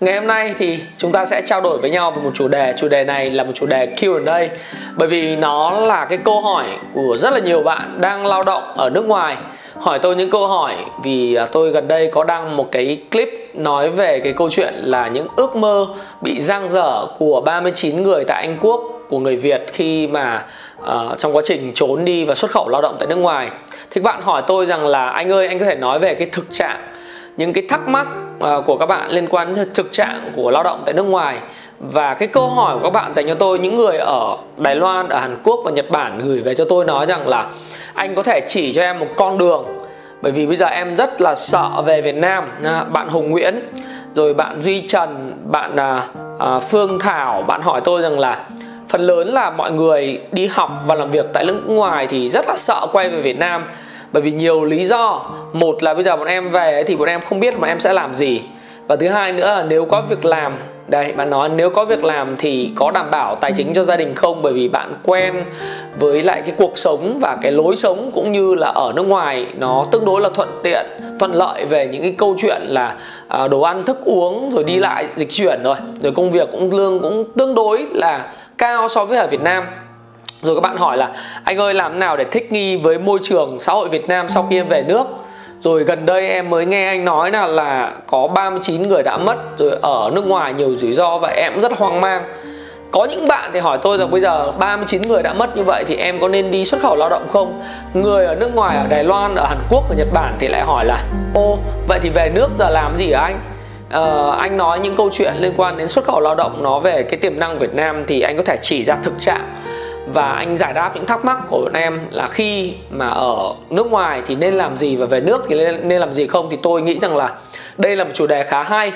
Ngày hôm nay thì chúng ta sẽ trao đổi với nhau về một chủ đề. Chủ đề này là một chủ đề Q&A Bởi vì nó là cái câu hỏi của rất là nhiều bạn đang lao động ở nước ngoài. Hỏi tôi những câu hỏi vì à, tôi gần đây có đăng một cái clip nói về cái câu chuyện là những ước mơ bị giang dở của 39 người tại Anh Quốc của người Việt khi mà uh, trong quá trình trốn đi và xuất khẩu lao động tại nước ngoài. Thì các bạn hỏi tôi rằng là anh ơi anh có thể nói về cái thực trạng những cái thắc mắc À, của các bạn liên quan đến thực trạng của lao động tại nước ngoài. Và cái câu hỏi của các bạn dành cho tôi những người ở Đài Loan, ở Hàn Quốc và Nhật Bản gửi về cho tôi nói rằng là anh có thể chỉ cho em một con đường. Bởi vì bây giờ em rất là sợ về Việt Nam bạn Hùng Nguyễn rồi bạn Duy Trần bạn à, à, Phương Thảo bạn hỏi tôi rằng là phần lớn là mọi người đi học và làm việc tại nước ngoài thì rất là sợ quay về Việt Nam bởi vì nhiều lý do. Một là bây giờ bọn em về thì bọn em không biết bọn em sẽ làm gì. Và thứ hai nữa là nếu có việc làm đây bạn nói nếu có việc làm thì có đảm bảo tài chính cho gia đình không? Bởi vì bạn quen với lại cái cuộc sống và cái lối sống cũng như là ở nước ngoài nó tương đối là thuận tiện thuận lợi về những cái câu chuyện là à, đồ ăn thức uống rồi đi lại dịch chuyển rồi. Rồi công việc cũng lương cũng tương đối là cao so với ở Việt Nam rồi các bạn hỏi là anh ơi làm nào để thích nghi với môi trường xã hội Việt Nam sau khi em về nước? Rồi gần đây em mới nghe anh nói là là có 39 người đã mất rồi ở nước ngoài nhiều rủi ro và em rất hoang mang. Có những bạn thì hỏi tôi rằng bây giờ 39 người đã mất như vậy thì em có nên đi xuất khẩu lao động không? Người ở nước ngoài ở Đài Loan ở Hàn Quốc ở Nhật Bản thì lại hỏi là ô vậy thì về nước giờ làm gì hả anh? Ờ, anh nói những câu chuyện liên quan đến xuất khẩu lao động nó về cái tiềm năng Việt Nam thì anh có thể chỉ ra thực trạng và anh giải đáp những thắc mắc của bọn em là khi mà ở nước ngoài thì nên làm gì và về nước thì nên, nên làm gì không? Thì tôi nghĩ rằng là đây là một chủ đề khá hay.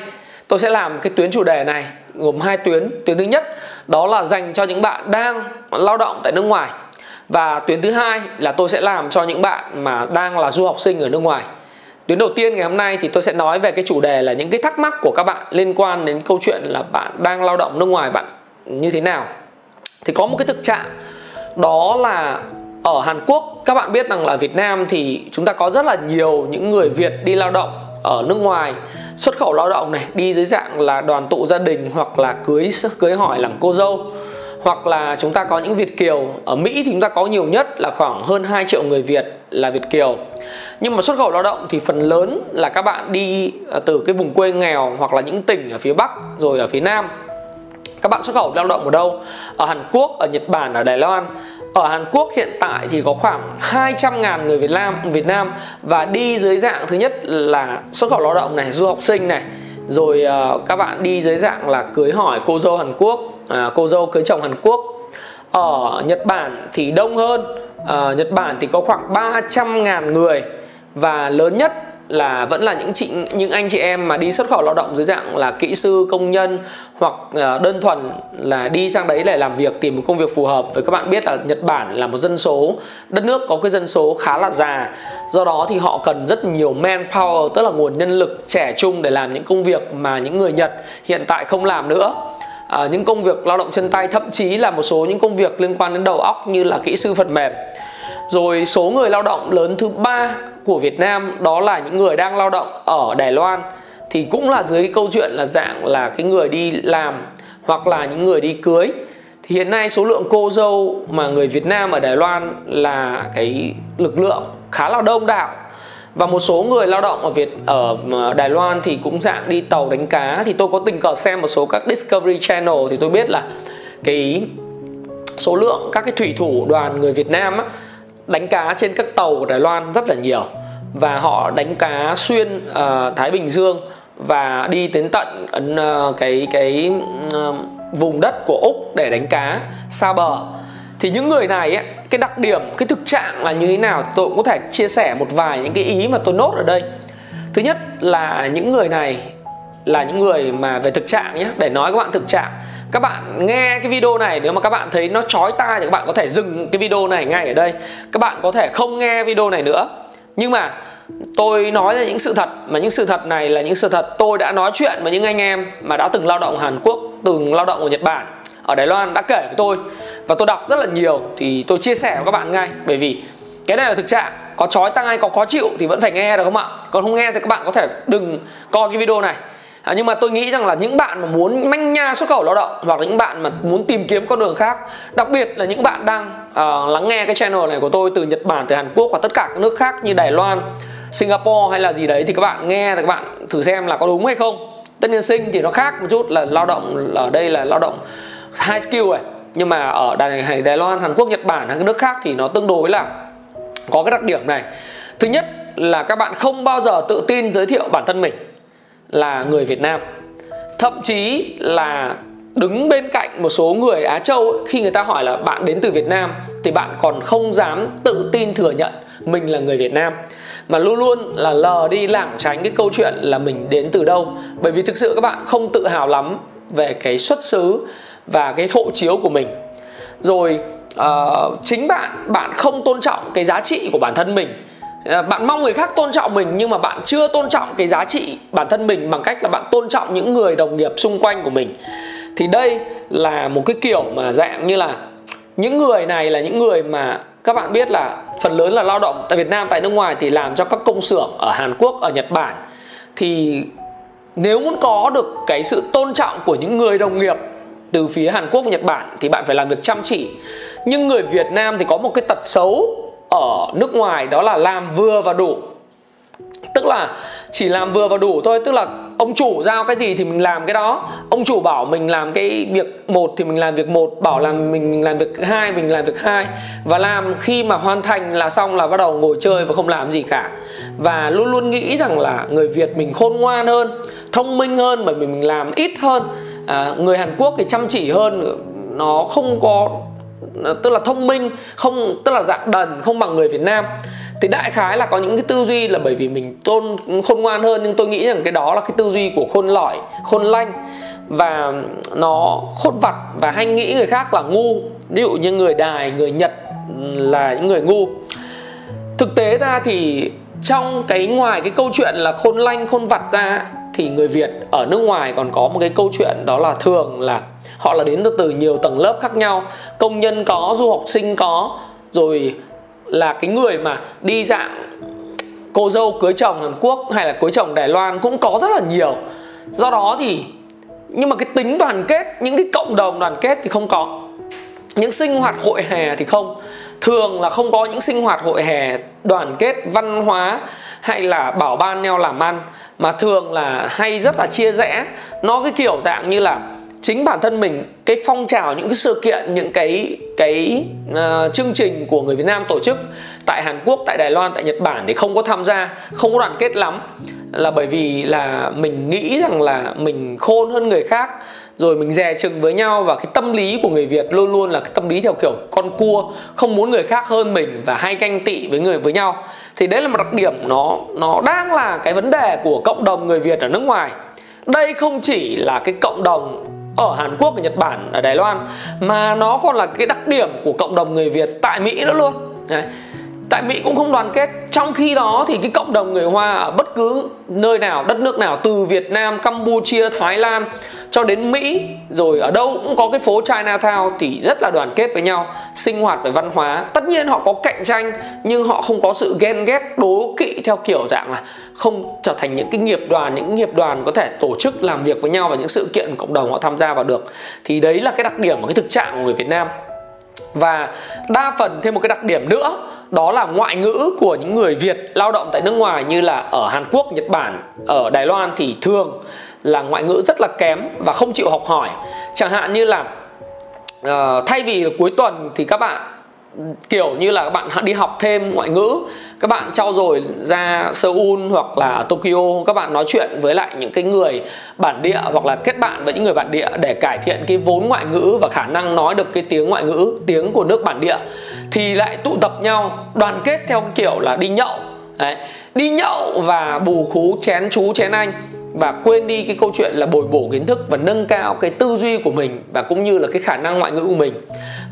Tôi sẽ làm cái tuyến chủ đề này gồm hai tuyến. Tuyến thứ nhất đó là dành cho những bạn đang lao động tại nước ngoài. Và tuyến thứ hai là tôi sẽ làm cho những bạn mà đang là du học sinh ở nước ngoài. Tuyến đầu tiên ngày hôm nay thì tôi sẽ nói về cái chủ đề là những cái thắc mắc của các bạn liên quan đến câu chuyện là bạn đang lao động nước ngoài bạn như thế nào thì có một cái thực trạng, đó là ở Hàn Quốc, các bạn biết rằng là Việt Nam thì chúng ta có rất là nhiều những người Việt đi lao động ở nước ngoài, xuất khẩu lao động này, đi dưới dạng là đoàn tụ gia đình hoặc là cưới cưới hỏi làm cô dâu. Hoặc là chúng ta có những Việt kiều, ở Mỹ thì chúng ta có nhiều nhất là khoảng hơn 2 triệu người Việt là Việt kiều. Nhưng mà xuất khẩu lao động thì phần lớn là các bạn đi à, từ cái vùng quê nghèo hoặc là những tỉnh ở phía Bắc, rồi ở phía Nam các bạn xuất khẩu lao động ở đâu? Ở Hàn Quốc ở Nhật Bản ở Đài Loan. Ở Hàn Quốc hiện tại thì có khoảng 200.000 người Việt Nam Việt Nam và đi dưới dạng thứ nhất là xuất khẩu lao động này du học sinh này. Rồi uh, các bạn đi dưới dạng là cưới hỏi cô dâu Hàn Quốc uh, cô dâu cưới chồng Hàn Quốc. Ở Nhật Bản thì đông hơn. Uh, Nhật Bản thì có khoảng 300.000 người và lớn nhất là vẫn là những chị những anh chị em mà đi xuất khẩu lao động dưới dạng là kỹ sư công nhân hoặc ờ, đơn thuần là đi sang đấy để làm việc tìm một công việc phù hợp. Với các bạn biết là Nhật Bản là một dân số đất nước có cái dân số khá là già. Do đó thì họ cần rất nhiều manpower tức là nguồn nhân lực trẻ trung để làm những công việc mà những người Nhật hiện tại không làm nữa. À, những công việc lao động chân tay thậm chí là một số những công việc liên quan đến đầu óc như là kỹ sư phần mềm rồi số người lao động lớn thứ ba của Việt Nam đó là những người đang lao động ở Đài Loan thì cũng là dưới cái câu chuyện là dạng là cái người đi làm hoặc là những người đi cưới. Thì hiện nay số lượng cô dâu mà người Việt Nam ở Đài Loan là cái lực lượng khá là đông đảo. Và một số người lao động ở Việt ở ờ, Đài Loan thì cũng dạng đi tàu đánh cá. Thì tôi có tình cờ xem một số các Discovery Channel thì tôi biết là cái số lượng các cái thủy thủ đoàn người Việt Nam á, đánh cá trên các tàu của Đài Loan rất là nhiều. Và họ đánh cá xuyên uh, Thái Bình Dương và đi đến tận uh, cái cái uh, vùng đất của Úc để đánh cá xa bờ. Thì những người này ấy, cái đặc điểm cái thực trạng là như thế nào tôi cũng có thể chia sẻ một vài những cái ý mà tôi nốt ở đây. Thứ nhất là những người này là những người mà về thực trạng nhé, để nói các bạn thực trạng. Các bạn nghe cái video này, nếu mà các bạn thấy nó chói tai thì các bạn có thể dừng cái video này ngay ở đây. Các bạn có thể không nghe video này nữa. Nhưng mà tôi nói ra những sự thật, mà những sự thật này là những sự thật tôi đã nói chuyện với những anh em mà đã từng lao động Hàn Quốc, từng lao động ở Nhật Bản, ở Đài Loan đã kể với tôi. Và tôi đọc rất là nhiều thì tôi chia sẻ với các bạn ngay. Bởi vì cái này là thực trạng, có chói tai, có khó chịu thì vẫn phải nghe được không ạ? Còn không nghe thì các bạn có thể đừng coi cái video này à, nhưng mà tôi nghĩ rằng là những bạn mà muốn manh nha xuất khẩu lao động hoặc là những bạn mà muốn tìm kiếm con đường khác đặc biệt là những bạn đang uh, lắng nghe cái channel này của tôi từ Nhật Bản từ Hàn Quốc và tất cả các nước khác như Đài Loan Singapore hay là gì đấy thì các bạn nghe thì các bạn thử xem là có đúng hay không. Tất nhiên sinh thì nó khác một chút là lao động ở đây là lao động high skill này nhưng mà ở Đài, Đài Loan Hàn Quốc Nhật Bản hay các nước khác thì nó tương đối là có cái đặc điểm này. Thứ nhất là các bạn không bao giờ tự tin giới thiệu bản thân mình là người Việt Nam. Thậm chí là đứng bên cạnh một số người Á Châu khi người ta hỏi là bạn đến từ Việt Nam thì bạn còn không dám tự tin thừa nhận mình là người Việt Nam. Mà luôn luôn là lờ đi lảng tránh cái câu chuyện là mình đến từ đâu. Bởi vì thực sự các bạn không tự hào lắm về cái xuất xứ và cái hộ chiếu của mình. Rồi uh, chính bạn bạn không tôn trọng cái giá trị của bản thân mình. Ờ, bạn mong người khác tôn trọng mình nhưng mà bạn chưa tôn trọng cái giá trị bản thân mình bằng cách là bạn tôn trọng những người đồng nghiệp xung quanh của mình. Thì đây là một cái kiểu mà dạng như là những người này là những người mà các bạn biết là phần lớn là lao động tại Việt Nam, tại nước ngoài thì làm cho các công xưởng ở Hàn Quốc, ở Nhật Bản. Thì nếu muốn có được cái sự tôn trọng của những người đồng nghiệp từ phía Hàn Quốc và Nhật Bản thì bạn phải làm việc chăm chỉ. Nhưng người Việt Nam thì có một cái tật xấu ở nước ngoài đó là làm vừa và đủ. Tức là chỉ làm vừa và đủ thôi tức là ông chủ giao cái gì thì mình làm cái đó. Ông chủ bảo mình làm cái việc một thì mình làm việc một bảo làm mình làm việc hai mình làm việc hai. Và làm khi mà hoàn thành là xong là bắt đầu ngồi chơi và không làm gì cả. Và luôn luôn nghĩ rằng là người việt mình khôn ngoan hơn thông minh hơn bởi vì mình làm ít hơn. À, người hàn quốc thì chăm chỉ hơn nó không có tức là thông minh, không, tức là dạng đần, không bằng người việt nam. Thì đại khái là có những cái tư duy là bởi vì mình tôn, khôn ngoan hơn, nhưng tôi nghĩ rằng cái đó là cái tư duy của khôn lỏi, khôn lanh. Và nó khôn vặt và hay nghĩ người khác là ngu. Ví dụ như người đài, người nhật là những người ngu. Thực tế ra thì trong cái ngoài cái câu chuyện là khôn lanh, khôn vặt ra thì người việt ở nước ngoài còn có một cái câu chuyện đó là thường là họ là đến từ, nhiều tầng lớp khác nhau. Công nhân có du học sinh có rồi là cái người mà đi dạng cô dâu cưới chồng Hàn Quốc hay là cưới chồng Đài Loan cũng có rất là nhiều. Do đó thì nhưng mà cái tính đoàn kết những cái cộng đồng đoàn kết thì không có. Những sinh hoạt hội hè thì không thường là không có những sinh hoạt hội hè đoàn kết văn hóa hay là bảo ban nhau làm ăn mà thường là hay rất là chia rẽ. Nó cái kiểu dạng như là chính bản thân mình cái phong trào những cái sự kiện những cái cái uh, chương trình của người Việt Nam tổ chức tại Hàn Quốc tại Đài Loan tại Nhật Bản thì không có tham gia không có đoàn kết lắm. Là bởi vì là mình nghĩ rằng là mình khôn hơn người khác rồi mình dè chừng với nhau và cái tâm lý của người Việt luôn luôn là cái tâm lý theo kiểu con cua không muốn người khác hơn mình và hay ganh tị với người với nhau. Thì đấy là một đặc điểm nó nó đang là cái vấn đề của cộng đồng người Việt ở nước ngoài. Đây không chỉ là cái cộng đồng ở Hàn Quốc, ở Nhật Bản, ở Đài Loan mà nó còn là cái đặc điểm của cộng đồng người Việt tại Mỹ nữa luôn. Đấy tại Mỹ cũng không đoàn kết. Trong khi đó thì cái cộng đồng người Hoa ở bất cứ nơi nào, đất nước nào, từ Việt Nam, Campuchia, Thái Lan cho đến Mỹ, rồi ở đâu cũng có cái phố Chinatown thì rất là đoàn kết với nhau, sinh hoạt về văn hóa. Tất nhiên họ có cạnh tranh, nhưng họ không có sự ghen ghét, đố kỵ theo kiểu dạng là không trở thành những cái nghiệp đoàn, những nghiệp đoàn có thể tổ chức làm việc với nhau và những sự kiện cộng đồng họ tham gia vào được. Thì đấy là cái đặc điểm và cái thực trạng của người Việt Nam. Và đa phần thêm một cái đặc điểm nữa đó là ngoại ngữ của những người Việt lao động tại nước ngoài như là ở Hàn Quốc, Nhật Bản, ở Đài Loan thì thường là ngoại ngữ rất là kém và không chịu học hỏi. Chẳng hạn như là uh, thay vì cuối tuần thì các bạn kiểu như là các bạn đi học thêm ngoại ngữ, các bạn trau dồi ra Seoul hoặc là Tokyo, các bạn nói chuyện với lại những cái người bản địa hoặc là kết bạn với những người bản địa để cải thiện cái vốn ngoại ngữ và khả năng nói được cái tiếng ngoại ngữ, tiếng của nước bản địa, thì lại tụ tập nhau, đoàn kết theo cái kiểu là đi nhậu Đấy. đi nhậu và bù khú, chén chú, chén anh và quên đi cái câu chuyện là bồi bổ kiến thức và nâng cao cái tư duy của mình và cũng như là cái khả năng ngoại ngữ của mình.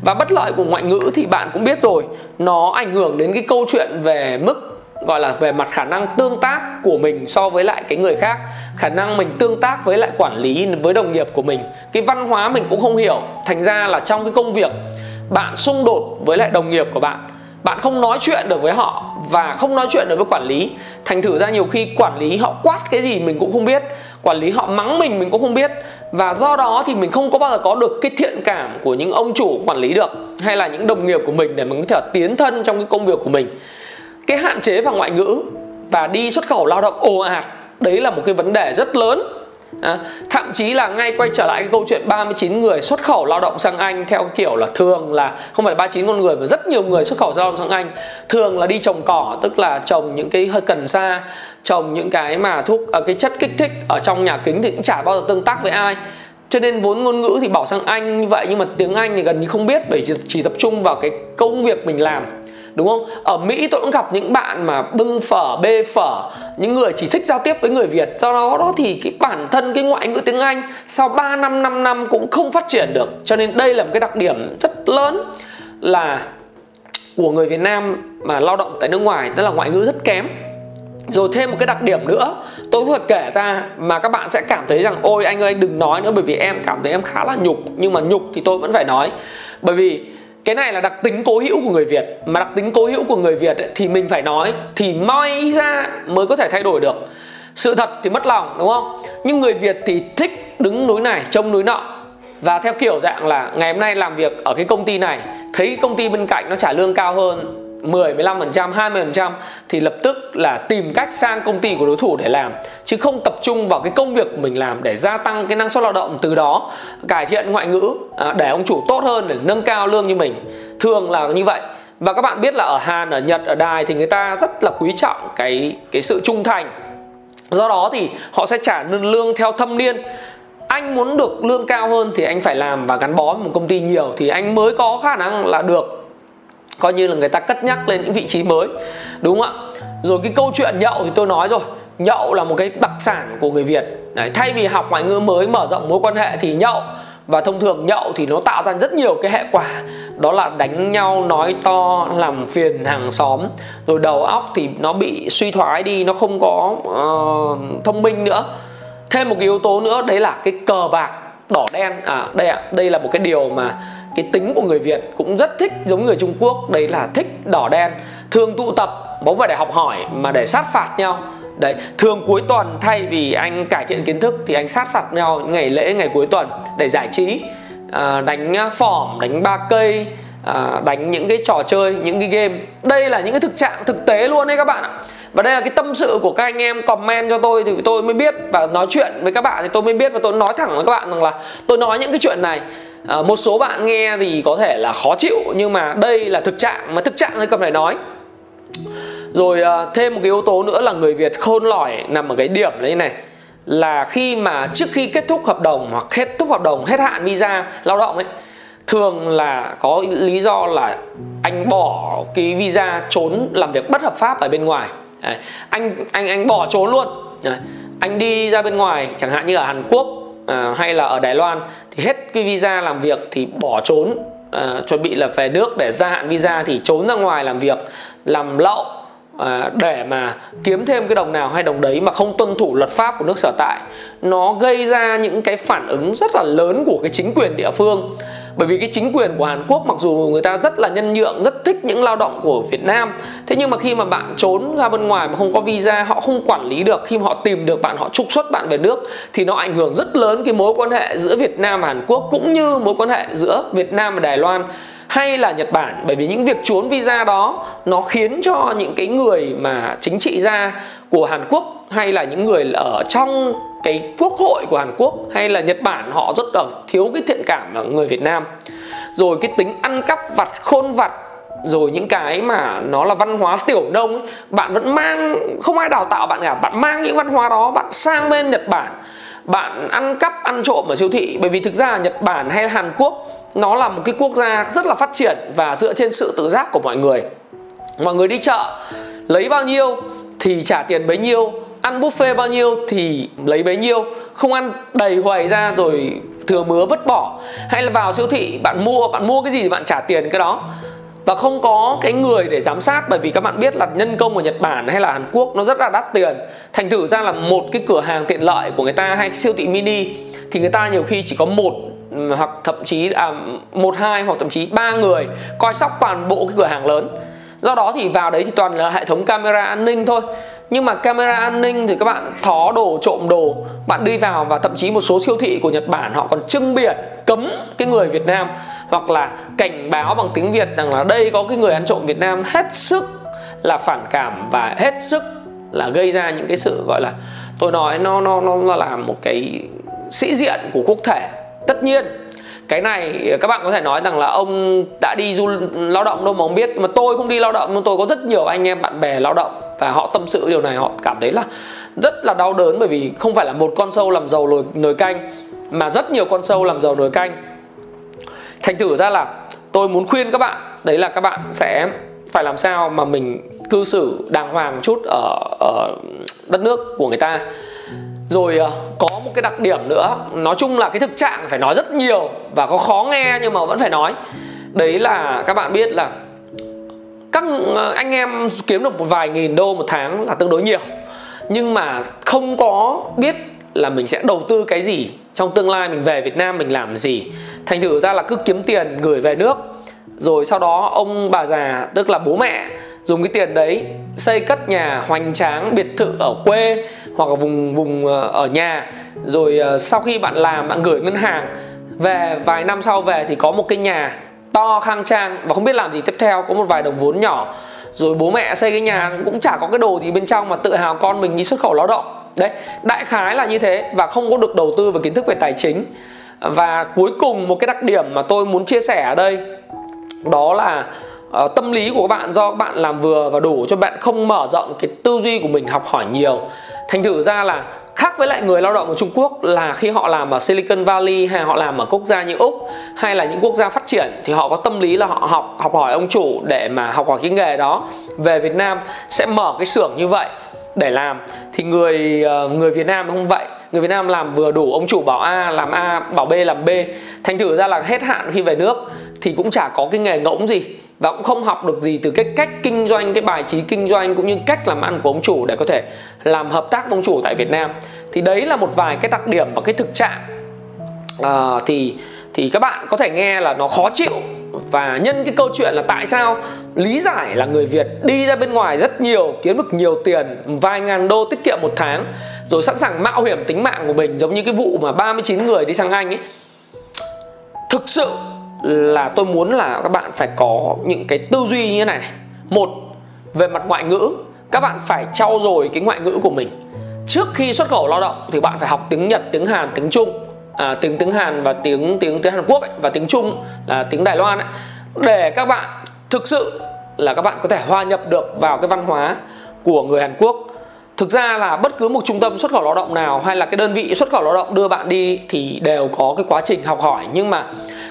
Và bất lợi của ngoại ngữ thì bạn cũng biết rồi, nó ảnh hưởng đến cái câu chuyện về mức, gọi là về mặt khả năng tương tác của mình so với lại cái người khác, khả năng mình tương tác với lại quản lý với đồng nghiệp của mình. Cái văn hóa mình cũng không hiểu, thành ra là trong cái công việc bạn xung đột với lại đồng nghiệp của bạn bạn không nói chuyện được với họ và không nói chuyện được với quản lý. Thành thử ra nhiều khi quản lý họ quát cái gì mình cũng không biết, quản lý họ mắng mình mình cũng không biết. Và do đó thì mình không có bao giờ có được cái thiện cảm của những ông chủ quản lý được, hay là những đồng nghiệp của mình để mình có thể tiến thân trong cái công việc của mình. Cái hạn chế vào ngoại ngữ và đi xuất khẩu lao động ồ ạt, đấy là một cái vấn đề rất lớn. À, thậm chí là ngay quay trở lại cái câu chuyện 39 người xuất khẩu lao động sang Anh theo cái kiểu là thường là không phải 39 con người mà rất nhiều người xuất khẩu lao động sang Anh. Thường là đi trồng cỏ tức là trồng những cái hơi cần sa trồng những cái mà thuốc ở cái chất kích thích ở trong nhà kính thì cũng chả bao giờ tương tác với ai. Cho nên vốn ngôn ngữ thì bảo sang Anh như vậy nhưng mà tiếng Anh thì gần như không biết bởi chỉ, chỉ tập trung vào cái công việc mình làm đúng không? Ở mỹ tôi cũng gặp những bạn mà bưng phở, bê phở, những người chỉ thích giao tiếp với người việt. Do đó đó thì cái bản thân, cái ngoại ngữ tiếng anh sau 3 năm 5 năm cũng không phát triển được. Cho nên đây là một cái đặc điểm rất lớn là của người việt nam mà lao động tại nước ngoài, tức là ngoại ngữ rất kém. Rồi thêm một cái đặc điểm nữa, tôi có thể kể ra mà các bạn sẽ cảm thấy rằng, ôi, anh ơi anh đừng nói nữa, bởi vì em cảm thấy em khá là nhục. Nhưng mà nhục thì tôi vẫn phải nói. Bởi vì cái này là đặc tính cố hữu của người Việt. Mà đặc tính cố hữu của người Việt ấy, thì mình phải nói thì moi ra mới có thể thay đổi được. Sự thật thì mất lòng đúng không? Nhưng người Việt thì thích đứng núi này trông núi nọ. Và theo kiểu dạng là ngày hôm nay làm việc ở cái công ty này thấy công ty bên cạnh nó trả lương cao hơn 10, 15%, 20% thì lập tức là tìm cách sang công ty của đối thủ để làm chứ không tập trung vào cái công việc mình làm để gia tăng cái năng suất lao động từ đó cải thiện ngoại ngữ à, để ông chủ tốt hơn để nâng cao lương như mình. Thường là như vậy. Và các bạn biết là ở Hàn, ở Nhật, ở Đài thì người ta rất là quý trọng cái cái sự trung thành. Do đó thì họ sẽ trả lương theo thâm niên. Anh muốn được lương cao hơn thì anh phải làm và gắn bó với một công ty nhiều thì anh mới có khả năng là được coi như là người ta cất nhắc lên những vị trí mới đúng không ạ? Rồi cái câu chuyện nhậu thì tôi nói rồi nhậu là một cái đặc sản của người việt. Đấy, thay vì học ngoại ngữ mới mở rộng mối quan hệ thì nhậu. Và thông thường nhậu thì nó tạo ra rất nhiều cái hệ quả. Đó là đánh nhau nói to làm phiền hàng xóm. Rồi đầu óc thì nó bị suy thoái đi nó không có uh, thông minh nữa. Thêm một cái yếu tố nữa đấy là cái cờ bạc đỏ đen. À đây ạ đây là một cái điều mà cái tính của người Việt cũng rất thích giống người Trung Quốc. Đấy là thích đỏ đen. Thường tụ tập bóng phải để học hỏi mà để sát phạt nhau. Đấy thường cuối tuần thay vì anh cải thiện kiến thức thì anh sát phạt nhau những ngày lễ ngày cuối tuần để giải trí. À, đánh à, phỏm đánh ba cây à, đánh những cái trò chơi những cái game. Đây là những cái thực trạng thực tế luôn đấy các bạn ạ và đây là cái tâm sự của các anh em comment cho tôi thì tôi mới biết và nói chuyện với các bạn thì tôi mới biết và tôi nói thẳng với các bạn rằng là tôi nói những cái chuyện này. À, một số bạn nghe thì có thể là khó chịu nhưng mà đây là thực trạng mà thực trạng thì cần phải nói. Rồi à, thêm một cái yếu tố nữa là người việt khôn lỏi nằm ở cái điểm đấy này là khi mà trước khi kết thúc hợp đồng hoặc kết thúc hợp đồng hết hạn visa lao động ấy thường là có lý do là anh bỏ cái visa trốn làm việc bất hợp pháp ở bên ngoài. Đấy. anh anh anh bỏ trốn luôn Đấy. anh đi ra bên ngoài chẳng hạn như ở Hàn Quốc à, hay là ở Đài Loan thì hết cái visa làm việc thì bỏ trốn à, chuẩn bị là về nước để gia hạn visa thì trốn ra ngoài làm việc làm lậu à, để mà kiếm thêm cái đồng nào hay đồng đấy mà không tuân thủ luật pháp của nước sở tại nó gây ra những cái phản ứng rất là lớn của cái chính quyền địa phương bởi vì cái chính quyền của Hàn Quốc mặc dù người ta rất là nhân nhượng, rất thích những lao động của Việt Nam, thế nhưng mà khi mà bạn trốn ra bên ngoài mà không có visa, họ không quản lý được, khi mà họ tìm được bạn, họ trục xuất bạn về nước, thì nó ảnh hưởng rất lớn cái mối quan hệ giữa Việt Nam và Hàn Quốc, cũng như mối quan hệ giữa Việt Nam và Đài Loan hay là Nhật Bản. Bởi vì những việc trốn visa đó, nó khiến cho những cái người mà chính trị gia của Hàn Quốc hay là những người ở trong cái quốc hội của Hàn Quốc hay là Nhật Bản họ rất là thiếu cái thiện cảm ở người Việt Nam. Rồi cái tính ăn cắp vặt khôn vặt rồi những cái mà nó là văn hóa tiểu nông ấy, bạn vẫn mang không ai đào tạo bạn cả bạn mang những văn hóa đó bạn sang bên Nhật Bản bạn ăn cắp ăn trộm ở siêu thị. Bởi vì thực ra Nhật Bản hay Hàn Quốc nó là một cái quốc gia rất là phát triển và dựa trên sự tự giác của mọi người. Mọi người đi chợ lấy bao nhiêu thì trả tiền bấy nhiêu ăn buffet bao nhiêu thì lấy bấy nhiêu. Không ăn đầy hoài ra rồi thừa mứa vứt bỏ. Hay là vào siêu thị bạn mua bạn mua cái gì thì bạn trả tiền cái đó. Và không có cái người để giám sát bởi vì các bạn biết là nhân công ở Nhật Bản hay là Hàn Quốc nó rất là đắt tiền. Thành thử ra là một cái cửa hàng tiện lợi của người ta hay siêu thị mini thì người ta nhiều khi chỉ có một ừ, hoặc thậm chí à, một hai hoặc thậm chí ba người coi sóc toàn bộ cái cửa hàng lớn. Do đó thì vào đấy thì toàn là hệ thống camera an ninh thôi nhưng mà camera an ninh thì các bạn thó đồ, trộm đồ. Bạn đi vào và thậm chí một số siêu thị của Nhật Bản họ còn trưng biển cấm cái người Việt Nam hoặc là cảnh báo bằng tiếng Việt rằng là đây có cái người ăn trộm Việt Nam hết sức là phản cảm và hết sức là gây ra những cái sự, gọi là, tôi nói nó nó nó là một cái sĩ diện của quốc thể. Tất nhiên, cái này các bạn có thể nói rằng là ông đã đi du, lao động đâu mà ông biết. Mà tôi không đi lao động, nhưng tôi có rất nhiều anh em bạn bè lao động và họ tâm sự điều này họ cảm thấy là rất là đau đớn bởi vì không phải là một con sâu làm giàu nồi, nồi canh mà rất nhiều con sâu làm giàu nồi canh. Thành thử ra là tôi muốn khuyên các bạn đấy là các bạn sẽ phải làm sao mà mình cư xử đàng hoàng một chút ở, ở đất nước của người ta. Rồi ờ, có một cái đặc điểm nữa nói chung là cái thực trạng phải nói rất nhiều và có khó nghe nhưng mà vẫn phải nói. Đấy là các bạn biết là các ờ, anh em kiếm được một vài nghìn đô một tháng là tương đối nhiều. Nhưng mà không có biết là mình sẽ đầu tư cái gì trong tương lai, mình về Việt Nam mình làm gì. Thành thử ra là cứ kiếm tiền gửi về nước, rồi sau đó ông bà già, tức là bố mẹ, dùng cái tiền đấy xây cất nhà hoành tráng biệt thự ở quê hoặc ở vùng vùng ờ, ở nhà. Rồi ờ, sau khi bạn làm, bạn gửi ngân hàng, về vài năm sau về thì có một cái nhà to khang trang. Và không biết làm gì tiếp theo có một vài đồng vốn nhỏ. Rồi bố mẹ xây cái nhà cũng chả có cái đồ gì bên trong mà tự hào con mình đi xuất khẩu lao động. Đấy đại khái là như thế và không có được đầu tư về kiến thức về tài chính. Và cuối cùng một cái đặc điểm mà tôi muốn chia sẻ ở đây đó là uh, tâm lý của các bạn do các bạn làm vừa và đủ cho bạn không mở rộng cái tư duy của mình học hỏi nhiều. Thành thử ra là khác với lại người lao động ở Trung Quốc là khi họ làm ở Silicon Valley hay họ làm ở quốc gia như Úc hay là những quốc gia phát triển thì họ có tâm lý là họ học học hỏi ông chủ để mà học hỏi cái nghề đó. Về Việt Nam sẽ mở cái xưởng như vậy để làm. Thì người ờ, người Việt Nam không vậy. Người Việt Nam làm vừa đủ ông chủ bảo A làm A, bảo B làm B. Thành thử ra là hết hạn khi về nước thì cũng chả có cái nghề ngỗng gì và cũng không học được gì từ cái cách kinh doanh cái bài trí kinh doanh cũng như cách làm ăn của ông chủ để có thể làm hợp tác với ông chủ tại Việt Nam. Thì đấy là một vài cái đặc điểm và cái thực trạng. À, thì thì các bạn có thể nghe là nó khó chịu. Và nhân cái câu chuyện là tại sao lý giải là người Việt đi ra bên ngoài rất nhiều kiếm được nhiều tiền vài ngàn đô tiết kiệm một tháng rồi sẵn sàng mạo hiểm tính mạng của mình giống như cái vụ mà 39 người đi sang Anh ấy. Thực sự là tôi muốn là các bạn phải có những cái tư duy như thế này, này. một về mặt ngoại ngữ các bạn phải trau dồi cái ngoại ngữ của mình trước khi xuất khẩu lao động thì bạn phải học tiếng nhật tiếng hàn tiếng trung à, tiếng tiếng hàn và tiếng tiếng tiếng hàn quốc ấy, và tiếng trung là tiếng đài loan ấy, để các bạn thực sự là các bạn có thể hòa nhập được vào cái văn hóa của người hàn quốc thực ra là bất cứ một trung tâm xuất khẩu lao động nào hay là cái đơn vị xuất khẩu lao động đưa bạn đi thì đều có cái quá trình học hỏi. Nhưng mà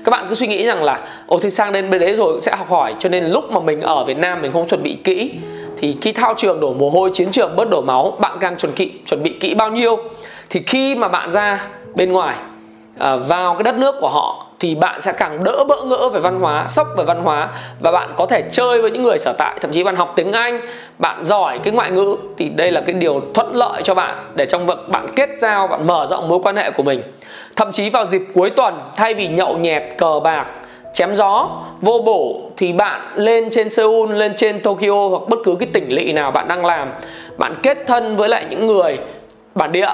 các bạn cứ suy nghĩ rằng là ồ thì sang đến bên đấy rồi sẽ học hỏi cho nên lúc mà mình ở Việt Nam mình không chuẩn bị kỹ thì khi thao trường đổ mồ hôi chiến trường bớt đổ máu bạn càng chuẩn kỹ chuẩn bị kỹ bao nhiêu? Thì khi mà bạn ra bên ngoài à, vào cái đất nước của họ thì bạn sẽ càng đỡ bỡ ngỡ về văn hóa, sốc về văn hóa và bạn có thể chơi với những người sở tại. Thậm chí bạn học tiếng anh, bạn giỏi cái ngoại ngữ thì đây là cái điều thuận lợi cho bạn để trong việc bạn kết giao, bạn mở rộng mối quan hệ của mình. Thậm chí vào dịp cuối tuần, thay vì nhậu nhẹt, cờ bạc, chém gió, vô bổ thì bạn lên trên Seoul, lên trên Tokyo hoặc bất cứ cái tỉnh lỵ nào bạn đang làm. Bạn kết thân với lại những người bản địa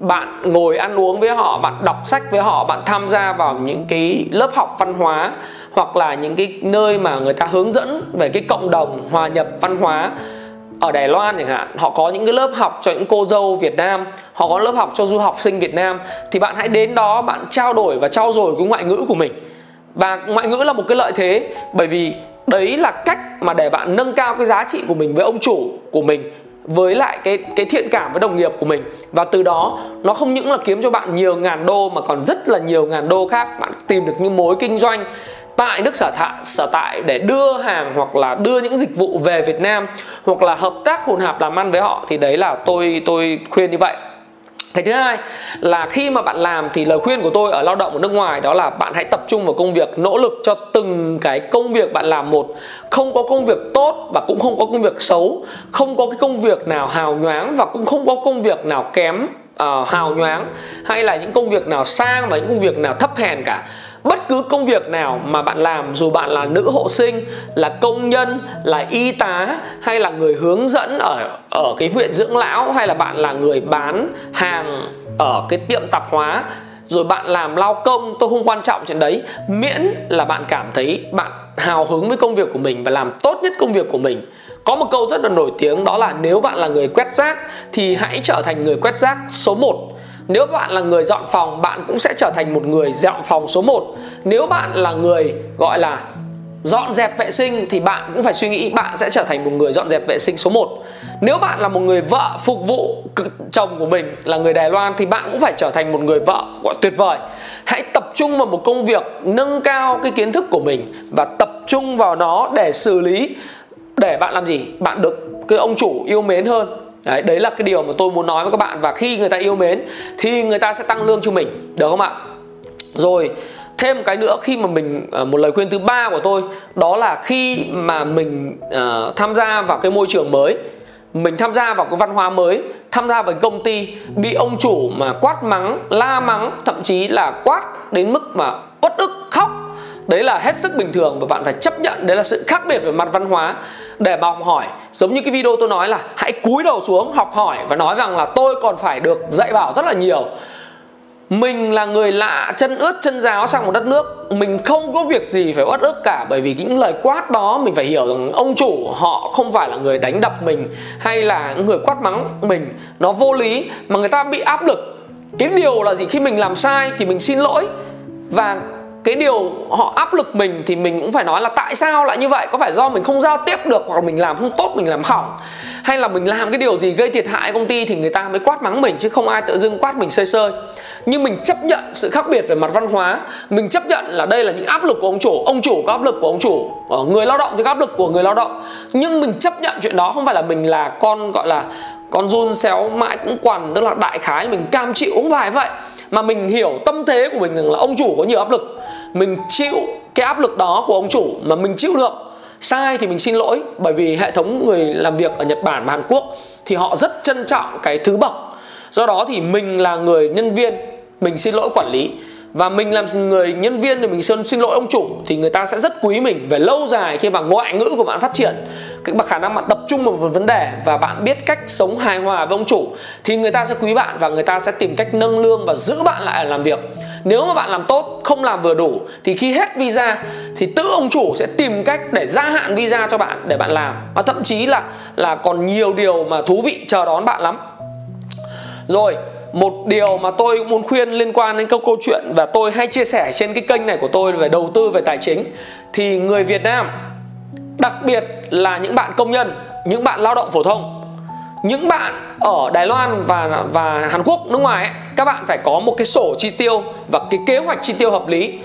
bạn ngồi ăn uống với họ, bạn đọc sách với họ, bạn tham gia vào những cái lớp học văn hóa, hoặc là những cái nơi mà người ta hướng dẫn về cái cộng đồng hòa nhập văn hóa ở Đài Loan chẳng hạn. Họ có những cái lớp học cho những cô dâu Việt Nam, họ có lớp học cho du học sinh Việt Nam. Thì bạn hãy đến đó, bạn trao đổi và trao dồi cái ngoại ngữ của mình. Và ngoại ngữ là một cái lợi thế, bởi vì đấy là cách mà để bạn nâng cao cái giá trị của mình với ông chủ của mình với lại cái cái thiện cảm với đồng nghiệp của mình. Và từ đó, nó không những là kiếm cho bạn nhiều ngàn đô, mà còn rất là nhiều ngàn đô khác. Bạn tìm được những mối kinh doanh tại nước sở tại sở tại để đưa hàng hoặc là đưa những dịch vụ về Việt Nam hoặc là hợp tác hùn hạp làm ăn với họ. Thì đấy là tôi tôi khuyên như vậy cái thứ hai là khi mà bạn làm thì lời khuyên của tôi ở lao động ở nước ngoài đó là bạn hãy tập trung vào công việc, nỗ lực cho từng cái công việc bạn làm một. Không có công việc tốt và cũng không có công việc xấu, không có cái công việc nào hào nhoáng và cũng không có công việc nào kém uh, hào nhoáng hay là những công việc nào sang và những công việc nào thấp hèn cả. Bất cứ công việc nào mà bạn làm dù bạn là nữ hộ sinh là công nhân là y tá hay là người hướng dẫn ở ở cái viện dưỡng lão hay là bạn là người bán hàng ở cái tiệm tạp hóa rồi bạn làm lao công tôi không quan trọng chuyện đấy. Miễn là bạn cảm thấy bạn hào hứng với công việc của mình và làm tốt nhất công việc của mình. Có một câu rất là nổi tiếng đó là nếu bạn là người quét rác thì hãy trở thành người quét rác số 1 nếu bạn là người dọn phòng, bạn cũng sẽ trở thành một người dọn phòng số 1 nếu bạn là người, gọi là dọn dẹp vệ sinh thì bạn cũng phải suy nghĩ bạn sẽ trở thành một người dọn dẹp vệ sinh số 1 nếu bạn là một người vợ phục vụ chồng của mình là người Đài Loan thì bạn cũng phải trở thành một người vợ, gọi, tuyệt vời. Hãy tập trung vào một công việc nâng cao cái kiến thức của mình và tập trung vào nó để xử lý. Để bạn làm gì? Bạn được cái ông chủ yêu mến hơn. Đấy đấy là cái điều mà tôi muốn nói với các bạn. Và khi người ta yêu mến thì người ta sẽ tăng lương cho mình. Được không ạ? Rồi thêm một cái nữa khi mà mình ờ, một lời khuyên thứ ba của tôi đó là khi mà mình uh, tham gia vào cái môi trường mới mình tham gia vào cái văn hóa mới tham gia vào cái công ty bị ông chủ mà quát mắng la mắng thậm chí là quát đến mức mà uất ức khóc đấy là hết sức bình thường và bạn phải chấp nhận đấy là sự khác biệt về mặt văn hóa. Để mà học hỏi giống như cái video tôi nói là hãy cúi đầu xuống học hỏi và nói rằng là tôi còn phải được dạy bảo rất là nhiều mình là người lạ, chân ướt, chân giáo sang một đất nước. Mình không có việc gì phải uất ức cả, bởi vì những lời quát đó mình phải hiểu rằng ông chủ họ không phải là người đánh đập mình hay là người quát mắng mình. Nó vô lý mà người ta bị áp lực. Cái điều là gì? Khi mình làm sai thì mình xin lỗi. Và cái điều họ áp lực mình thì mình cũng phải nói là tại sao lại như vậy? Có phải do mình không giao tiếp được hoặc là mình làm không tốt, mình làm hỏng? Hay là mình làm cái điều gì gây thiệt hại công ty thì người ta mới quát mắng mình chứ không ai tự dưng quát mình sơi sơi? Nhưng mình chấp nhận sự khác biệt về mặt văn hóa. Mình chấp nhận là đây là những áp lực của ông chủ ông chủ có áp lực của ông chủ ờ, người lao động thì có áp lực của người lao động. Nhưng mình chấp nhận chuyện đó không phải là mình là con, gọi là, con run xéo mãi cũng quằn, tức là đại khái mình cam chịu cũng phải vậy mà mình hiểu tâm thế của mình rằng là ông chủ có nhiều áp lực. Mình chịu cái áp lực đó của ông chủ mà mình chịu được. Sai thì mình xin lỗi, bởi vì hệ thống người làm việc ở Nhật Bản và Hàn Quốc thì họ rất trân trọng cái thứ bậc. Do đó thì mình là người nhân viên, mình xin lỗi quản lý và mình làm người nhân viên thì mình xin xin lỗi ông chủ, thì người ta sẽ rất quý mình về lâu dài khi mà ngoại ngữ của bạn phát triển. Cái khả năng bạn tập trung vào một vấn đề và bạn biết cách sống hài hòa với ông chủ, thì người ta sẽ quý bạn và người ta sẽ tìm cách nâng lương và giữ bạn lại làm việc. Nếu mà bạn làm tốt, không làm vừa đủ, thì khi hết visa, thì tự ông chủ sẽ tìm cách để gia hạn visa cho bạn, để bạn làm. Và thậm chí là là còn nhiều điều mà thú vị chờ đón bạn lắm. Rồi một điều mà tôi cũng muốn khuyên liên quan đến câu câu chuyện và tôi hay chia sẻ trên cái kênh này của tôi về đầu tư về tài chính thì người Việt Nam đặc biệt là những bạn công nhân những bạn lao động phổ thông những bạn ở Đài Loan và và Hàn Quốc nước ngoài ấy, các bạn phải có một cái sổ chi tiêu và cái kế hoạch chi tiêu hợp lý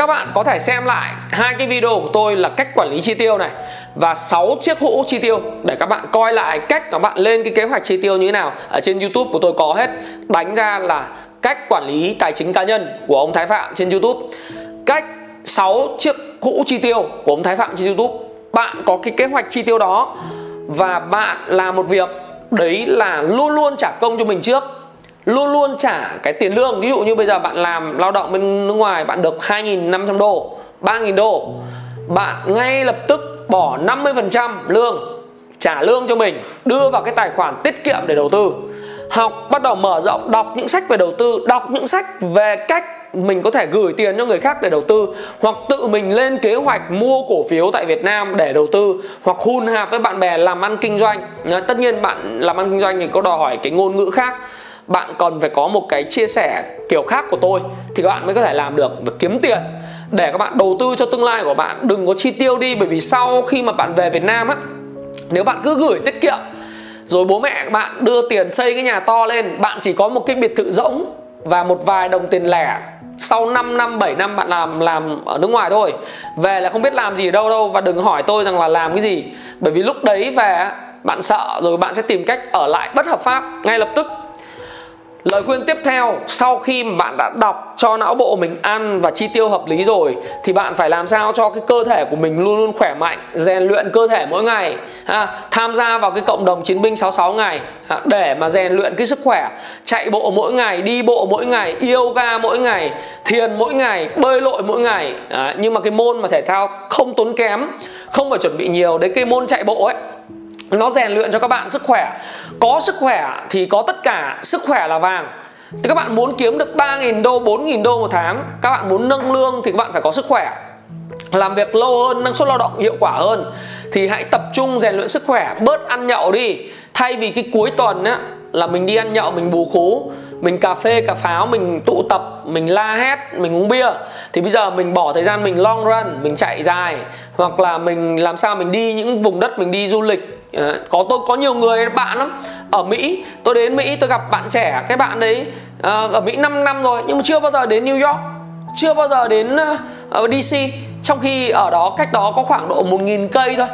các bạn có thể xem lại hai cái video của tôi là cách quản lý chi tiêu này và 6 chiếc hũ chi tiêu để các bạn coi lại cách các bạn lên cái kế hoạch chi tiêu như thế nào ở trên YouTube của tôi có hết. Đánh ra là cách quản lý tài chính cá nhân của ông Thái Phạm trên YouTube. Cách 6 chiếc hũ chi tiêu của ông Thái Phạm trên YouTube. Bạn có cái kế hoạch chi tiêu đó và bạn làm một việc. Đấy là luôn luôn trả công cho mình trước luôn luôn trả cái tiền lương. Ví dụ như bây giờ bạn làm lao động bên nước ngoài, bạn được 2.500 đô 3.000 đô, bạn ngay lập tức bỏ 50% lương, trả lương cho mình, đưa vào cái tài khoản tiết kiệm để đầu tư. Học, bắt đầu mở rộng, đọc những sách về đầu tư, đọc những sách về cách mình có thể gửi tiền cho người khác để đầu tư, hoặc tự mình lên kế hoạch mua cổ phiếu tại Việt Nam để đầu tư, hoặc hùn hạp với bạn bè làm ăn kinh doanh. Tất nhiên bạn làm ăn kinh doanh thì có đòi hỏi cái ngôn ngữ khác bạn cần phải có một cái chia sẻ kiểu khác của tôi thì các bạn mới có thể làm được và kiếm tiền. Để các bạn đầu tư cho tương lai của bạn, đừng có chi tiêu đi, bởi vì sau khi mà bạn về Việt Nam á, nếu bạn cứ gửi tiết kiệm, rồi bố mẹ bạn đưa tiền xây cái nhà to lên, bạn chỉ có một cái biệt thự rỗng và một vài đồng tiền lẻ sau 5 năm 7 năm bạn làm làm ở nước ngoài thôi. Về là không biết làm gì ở đâu đâu và đừng hỏi tôi rằng là làm cái gì. Bởi vì lúc đấy về bạn sợ rồi bạn sẽ tìm cách ở lại bất hợp pháp ngay lập tức. Lời khuyên tiếp theo sau khi bạn đã đọc cho não bộ mình ăn và chi tiêu hợp lý rồi thì bạn phải làm sao cho cái cơ thể của mình luôn luôn khỏe mạnh, rèn luyện cơ thể mỗi ngày, ha, tham gia vào cái cộng đồng chiến binh 66 ngày ha, để mà rèn luyện cái sức khỏe, chạy bộ mỗi ngày, đi bộ mỗi ngày, yoga mỗi ngày, thiền mỗi ngày, bơi lội mỗi ngày. À, nhưng mà cái môn mà thể thao không tốn kém, không phải chuẩn bị nhiều đấy cái môn chạy bộ ấy nó rèn luyện cho các bạn sức khỏe. Có sức khỏe thì có tất cả, sức khỏe là vàng. Thì các bạn muốn kiếm được 3.000 đô 4.000 đô một tháng, các bạn muốn nâng lương thì các bạn phải có sức khỏe. Làm việc lâu hơn, năng suất lao động hiệu quả hơn thì hãy tập trung rèn luyện sức khỏe. Bớt ăn nhậu đi. Thay vì cái cuối tuần á, là mình đi ăn nhậu, mình bù khú mình cà phê cà pháo mình tụ tập mình la hét mình uống bia. Thì bây giờ mình bỏ thời gian mình long run mình chạy dài. Hoặc là mình làm sao mình đi những vùng đất mình đi du lịch. Ờ, có tôi có nhiều người bạn lắm. Ở Mỹ tôi đến Mỹ tôi gặp bạn trẻ cái bạn đấy ờ, ở Mỹ 5 năm rồi nhưng mà chưa bao giờ đến New York chưa bao giờ đến ờ, uh, DC trong khi ở đó cách đó có khoảng độ 1.000 cây thôi.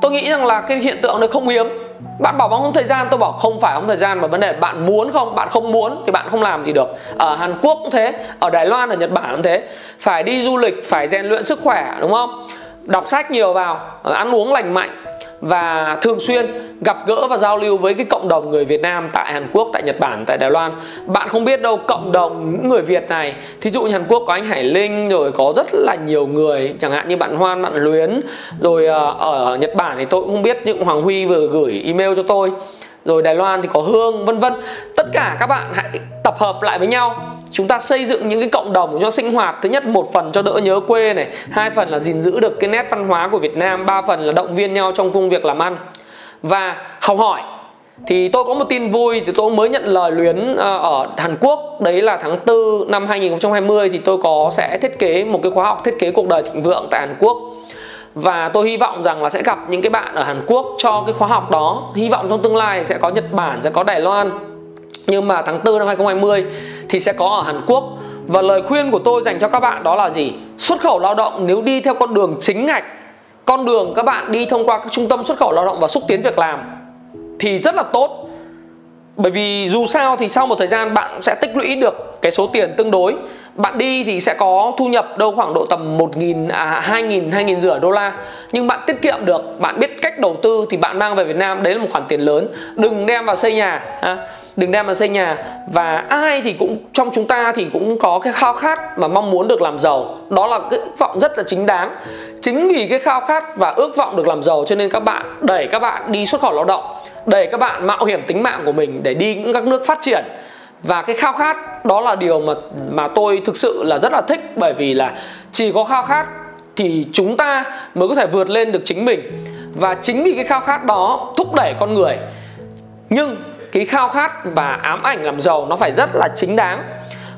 Tôi nghĩ rằng là cái hiện tượng này không hiếm bạn bảo bằng không thời gian, tôi bảo không phải không thời gian, mà vấn đề bạn muốn không? Bạn không muốn thì bạn không làm gì được. Ở Hàn Quốc cũng thế, ở Đài Loan, ở Nhật Bản cũng thế. Phải đi du lịch, phải rèn luyện sức khỏe, đúng không? Đọc sách nhiều vào, ăn uống lành mạnh và thường xuyên gặp gỡ và giao lưu với cái cộng đồng người Việt Nam tại Hàn Quốc, tại Nhật Bản, tại Đài Loan. Bạn không biết đâu cộng đồng những người Việt này, thí dụ như Hàn Quốc có anh Hải Linh rồi có rất là nhiều người, chẳng hạn như bạn Hoan, bạn Luyến, rồi ờ, ở Nhật Bản thì tôi cũng không biết những Hoàng Huy vừa gửi email cho tôi. Rồi Đài Loan thì có Hương vân vân. Tất cả các bạn hãy tập hợp lại với nhau chúng ta xây dựng những cái cộng đồng cho sinh hoạt. Thứ nhất, một phần cho đỡ nhớ quê này. Hai phần là gìn giữ được cái nét văn hóa của Việt Nam. Ba phần là động viên nhau trong công việc làm ăn. Và học hỏi. Thì tôi có một tin vui, thì tôi mới nhận lời luyến ờ, ở Hàn Quốc. Đấy là tháng 4 năm 2020 thì tôi có, sẽ thiết kế một cái khóa học thiết kế cuộc đời thịnh vượng tại Hàn Quốc. Và tôi hy vọng rằng là sẽ gặp những cái bạn ở Hàn Quốc cho cái khóa học đó. Hy vọng trong tương lai sẽ có Nhật Bản, sẽ có Đài Loan nhưng mà tháng 4 năm 2020 thì sẽ có ở Hàn Quốc. Và lời khuyên của tôi dành cho các bạn đó là gì? Xuất khẩu lao động nếu đi theo con đường chính ngạch, con đường các bạn đi thông qua các trung tâm xuất khẩu lao động và xúc tiến việc làm thì rất là tốt. Bởi vì dù sao thì sau một thời gian bạn sẽ tích lũy được cái số tiền tương đối. Bạn đi thì sẽ có thu nhập đâu khoảng độ tầm 1.000 à 2.000 2.000 rưỡi đô la. Nhưng bạn tiết kiệm được, bạn biết cách đầu tư thì bạn mang về Việt Nam, đấy là một khoản tiền lớn. Đừng đem vào xây nhà, ha đừng đem mà xây nhà. Và ai thì cũng, trong chúng ta thì cũng có cái khao khát và mong muốn được làm giàu. Đó là cái ước vọng rất là chính đáng. Chính vì cái khao khát và ước vọng được làm giàu cho nên các bạn, đẩy các bạn đi xuất khẩu lao động, đẩy các bạn mạo hiểm tính mạng của mình để đi những các nước phát triển. Và cái khao khát đó là điều mà mà tôi thực sự là rất là thích bởi vì là chỉ có khao khát thì chúng ta mới có thể vượt lên được chính mình. Và chính vì cái khao khát đó thúc đẩy con người. Nhưng cái khao khát và ám ảnh làm giàu nó phải rất là chính đáng.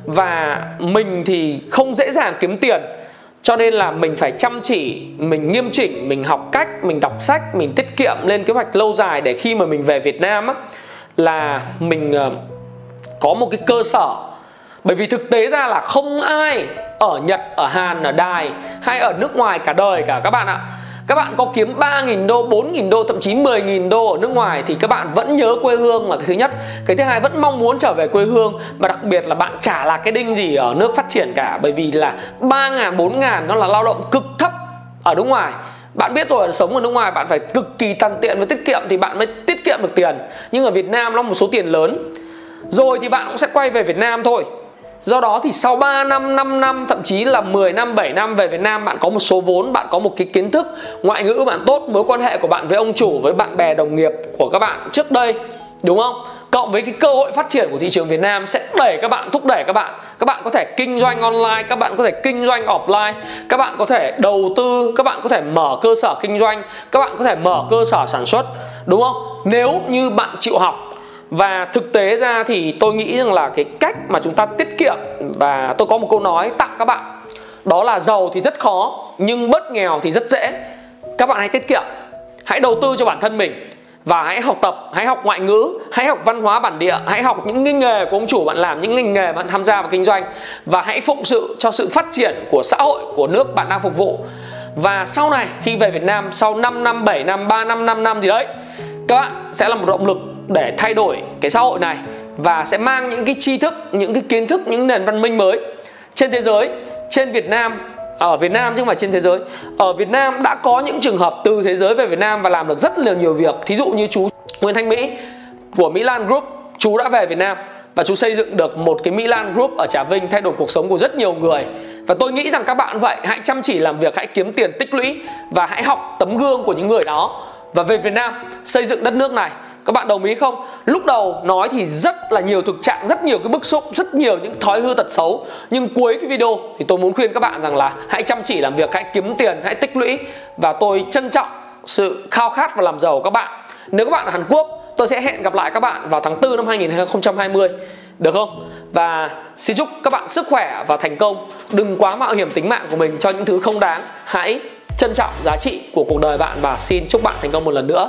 Và mình thì không dễ dàng kiếm tiền, cho nên là mình phải chăm chỉ, mình nghiêm chỉnh, mình học cách, mình đọc sách, mình tiết kiệm lên kế hoạch lâu dài để khi mà mình về việt nam á, là mình ờ, có một cái cơ sở. Bởi vì thực tế ra là không ai ở nhật, ở hàn, ở đài hay ở nước ngoài cả đời cả các bạn ạ các bạn có kiếm 3.000 đô, 4.000 đô, thậm chí 10.000 đô ở nước ngoài thì các bạn vẫn nhớ quê hương là cái thứ nhất. Cái thứ hai vẫn mong muốn trở về quê hương và đặc biệt là bạn chả là cái đinh gì ở nước phát triển cả bởi vì là 3.000, 4.000 nó là lao động cực thấp ở nước ngoài. Bạn biết rồi sống ở nước ngoài bạn phải cực kỳ tàn tiện và tiết kiệm thì bạn mới tiết kiệm được tiền. Nhưng ở Việt Nam nó một số tiền lớn. Rồi thì bạn cũng sẽ quay về Việt Nam thôi. Do đó thì sau 3 năm, 5 năm, thậm chí là 10 năm, 7 năm về Việt Nam bạn có một số vốn, bạn có một cái kiến thức, ngoại ngữ bạn tốt, mối quan hệ của bạn với ông chủ, với bạn bè đồng nghiệp của các bạn trước đây, đúng không? Cộng với cái cơ hội phát triển của thị trường Việt Nam sẽ đẩy các bạn, thúc đẩy các bạn. Các bạn có thể kinh doanh online, các bạn có thể kinh doanh offline, các bạn có thể đầu tư, các bạn có thể mở cơ sở kinh doanh, các bạn có thể mở cơ sở sản xuất, đúng không? Nếu như bạn chịu học và thực tế ra thì tôi nghĩ rằng là cái cách mà chúng ta tiết kiệm, và tôi có một câu nói tặng các bạn, đó là giàu thì rất khó, nhưng bớt nghèo thì rất dễ. Các bạn hãy tiết kiệm, hãy đầu tư cho bản thân mình, và hãy học tập, hãy học ngoại ngữ, hãy học văn hóa bản địa, hãy học những cái nghề của ông chủ bạn làm, những ngành nghề bạn tham gia vào kinh doanh, và hãy phụng sự cho sự phát triển của xã hội, của nước bạn đang phục vụ. Và sau này, khi về Việt Nam, sau 5 năm 7 năm 3 năm 5 năm gì đấy, các bạn sẽ là một động lực để thay đổi cái xã hội này và sẽ mang những cái tri thức, những cái kiến thức, những nền văn minh mới trên thế giới, trên Việt Nam, ở Việt Nam chứ không phải trên thế giới. Ở Việt Nam đã có những trường hợp từ thế giới về Việt Nam và làm được rất là nhiều việc. Thí dụ như chú Nguyễn Thanh Mỹ của Milan Group, chú đã về Việt Nam và chú xây dựng được một cái Milan Group ở Trà Vinh thay đổi cuộc sống của rất nhiều người. Và tôi nghĩ rằng các bạn vậy, hãy chăm chỉ làm việc, hãy kiếm tiền tích lũy và hãy học tấm gương của những người đó. Và về Việt Nam, xây dựng đất nước này các bạn đồng ý không? Lúc đầu nói thì rất là nhiều thực trạng, rất nhiều cái bức xúc, rất nhiều những thói hư tật xấu. Nhưng cuối cái video thì tôi muốn khuyên các bạn rằng là hãy chăm chỉ làm việc, hãy kiếm tiền, hãy tích lũy. Và tôi trân trọng sự khao khát và làm giàu của các bạn. Nếu các bạn ở Hàn Quốc, tôi sẽ hẹn gặp lại các bạn vào tháng 4 năm 2020 được không? Và xin chúc các bạn sức khỏe và thành công. Đừng quá mạo hiểm tính mạng của mình cho những thứ không đáng. Hãy trân trọng giá trị của cuộc đời bạn và xin chúc bạn thành công một lần nữa.